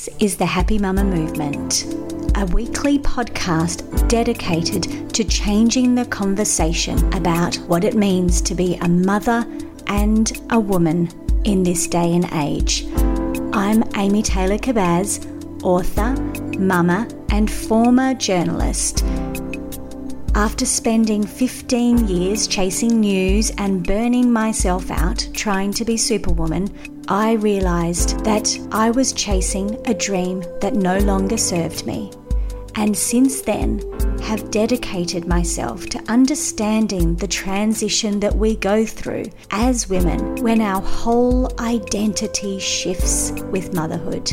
This is the Happy Mama Movement, a weekly podcast dedicated to changing the conversation about what it means to be a mother and a woman in this day and age. I'm Amy Taylor Kabbaz, author, mama, and former journalist. After spending 15 years chasing news and burning myself out trying to be Superwoman, I realised that I was chasing a dream that no longer served me. And since then, have dedicated myself to understanding the transition that we go through as women when our whole identity shifts with motherhood.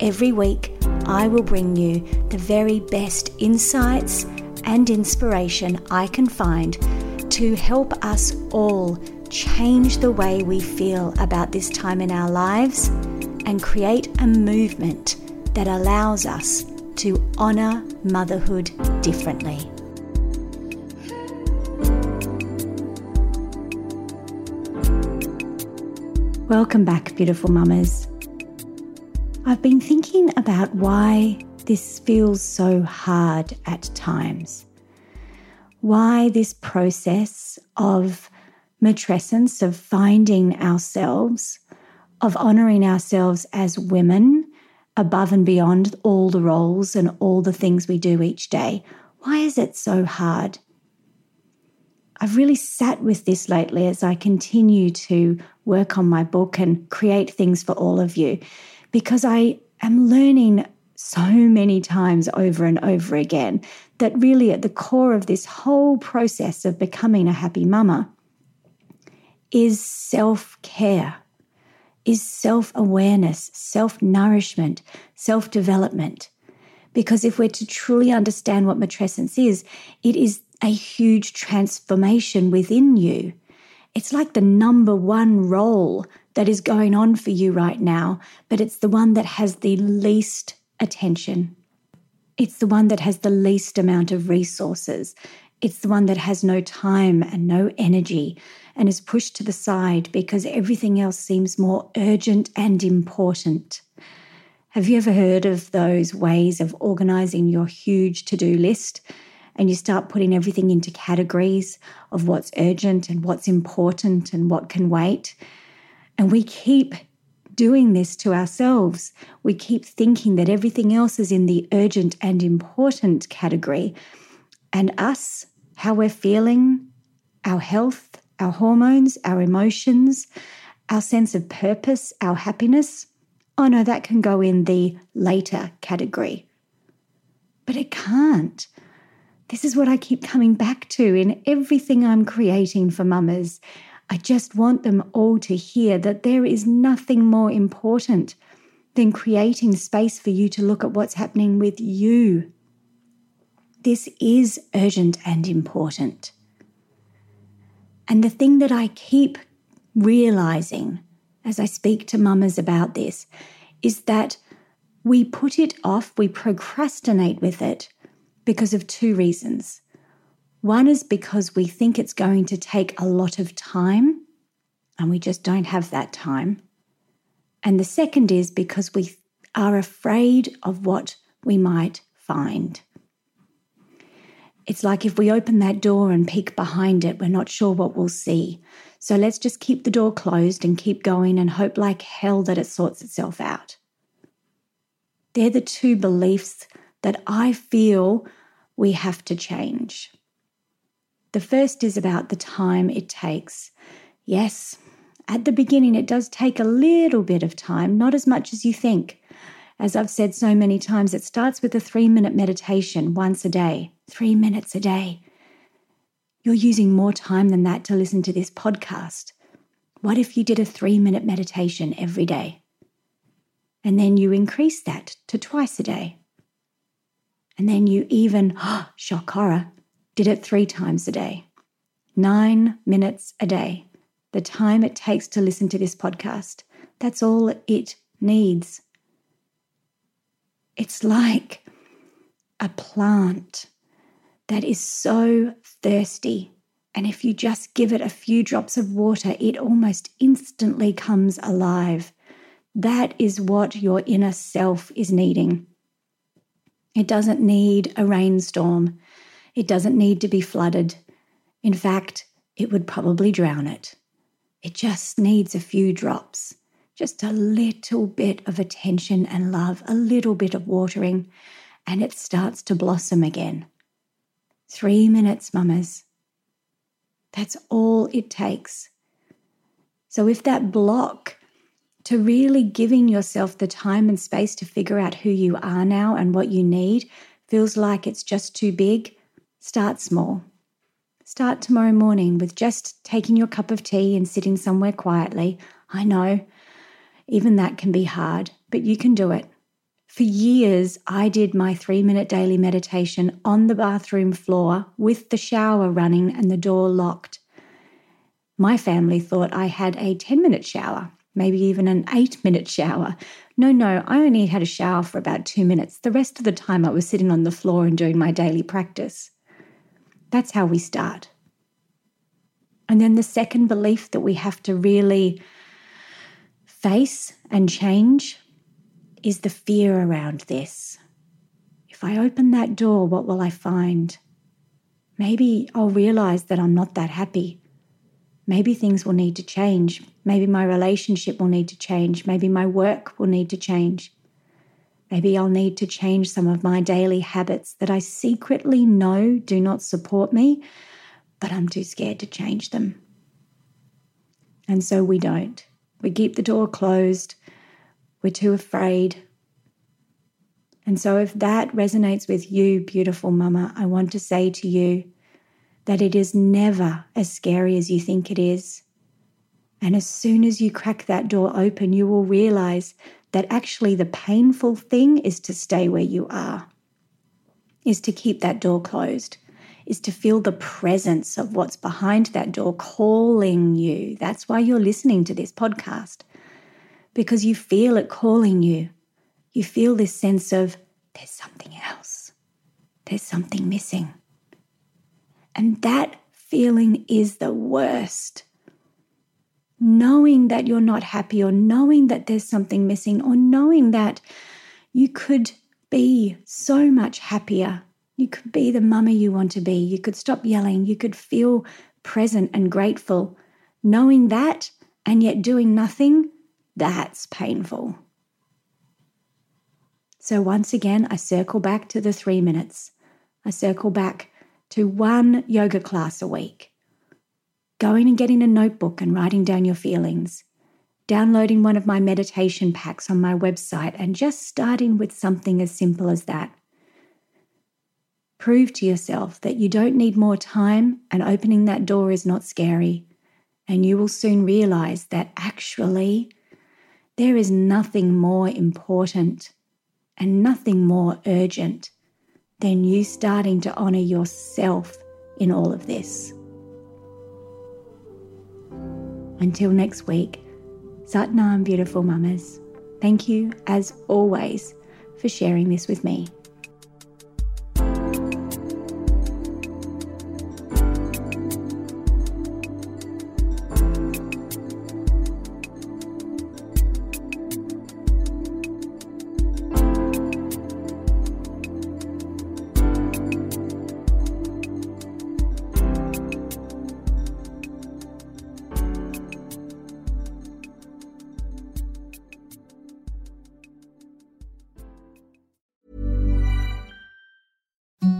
Every week, I will bring you the very best insights and inspiration I can find to help us all change the way we feel about this time in our lives and create a movement that allows us to honour motherhood differently. Welcome back, beautiful mamas. I've been thinking about why this feels so hard at times. Why this process of matrescence, of finding ourselves, of honoring ourselves as women above and beyond all the roles and all the things we do each day. Why is it so hard? I've really sat with this lately as I continue to work on my book and create things for all of you because I am learning so many times over and over again that really at the core of this whole process of becoming a happy mama is self care, is self awareness, self nourishment, self development. Because if we're to truly understand what matrescence is, it is a huge transformation within you. It's like the number one role that is going on for you right now, but it's the one that has the least attention. It's the one that has the least amount of resources. It's the one that has no time and no energy and is pushed to the side because everything else seems more urgent and important. Have you ever heard of those ways of organizing your huge to do list? And you start putting everything into categories of what's urgent and what's important and what can wait. And we keep doing this to ourselves. We keep thinking that everything else is in the urgent and important category. And us, how we're feeling, our health, our hormones, our emotions, our sense of purpose, our happiness. Oh no, that can go in the later category. But it can't. This is what I keep coming back to in everything I'm creating for mamas. I just want them all to hear that there is nothing more important than creating space for you to look at what's happening with you. This is urgent and important. And the thing that I keep realizing as I speak to mamas about this is that we put it off, we procrastinate with it because of two reasons. One is because we think it's going to take a lot of time and we just don't have that time. And the second is because we are afraid of what we might find. It's like if we open that door and peek behind it, we're not sure what we'll see. So let's just keep the door closed and keep going and hope like hell that it sorts itself out. They're the two beliefs that I feel we have to change. The first is about the time it takes. Yes, at the beginning, it does take a little bit of time, not as much as you think. As I've said so many times, it starts with a three minute meditation once a day, three minutes a day. You're using more time than that to listen to this podcast. What if you did a three minute meditation every day? And then you increase that to twice a day. And then you even, oh, shock horror, did it three times a day. Nine minutes a day. The time it takes to listen to this podcast. That's all it needs. It's like a plant that is so thirsty. And if you just give it a few drops of water, it almost instantly comes alive. That is what your inner self is needing. It doesn't need a rainstorm. It doesn't need to be flooded. In fact, it would probably drown it. It just needs a few drops, just a little bit of attention and love, a little bit of watering, and it starts to blossom again. Three minutes, mamas. That's all it takes. So if that block to really giving yourself the time and space to figure out who you are now and what you need feels like it's just too big, start small. Start tomorrow morning with just taking your cup of tea and sitting somewhere quietly. I know, even that can be hard, but you can do it. For years, I did my three minute daily meditation on the bathroom floor with the shower running and the door locked. My family thought I had a 10 minute shower maybe even an eight minute shower. No, no, I only had a shower for about two minutes. The rest of the time I was sitting on the floor and doing my daily practice. That's how we start. And then the second belief that we have to really face and change is the fear around this. If I open that door, what will I find? Maybe I'll realize that I'm not that happy. Maybe things will need to change. Maybe my relationship will need to change. Maybe my work will need to change. Maybe I'll need to change some of my daily habits that I secretly know do not support me, but I'm too scared to change them. And so we don't. We keep the door closed. We're too afraid. And so, if that resonates with you, beautiful mama, I want to say to you that it is never as scary as you think it is. And as soon as you crack that door open, you will realize that actually the painful thing is to stay where you are, is to keep that door closed, is to feel the presence of what's behind that door calling you. That's why you're listening to this podcast, because you feel it calling you. You feel this sense of there's something else, there's something missing. And that feeling is the worst. Knowing that you're not happy, or knowing that there's something missing, or knowing that you could be so much happier. You could be the mama you want to be. You could stop yelling. You could feel present and grateful. Knowing that and yet doing nothing, that's painful. So once again, I circle back to the three minutes. I circle back to one yoga class a week. Going and getting a notebook and writing down your feelings. Downloading one of my meditation packs on my website and just starting with something as simple as that. Prove to yourself that you don't need more time and opening that door is not scary. And you will soon realize that actually there is nothing more important and nothing more urgent than you starting to honor yourself in all of this. Until next week, Satnam, beautiful mamas. Thank you, as always, for sharing this with me.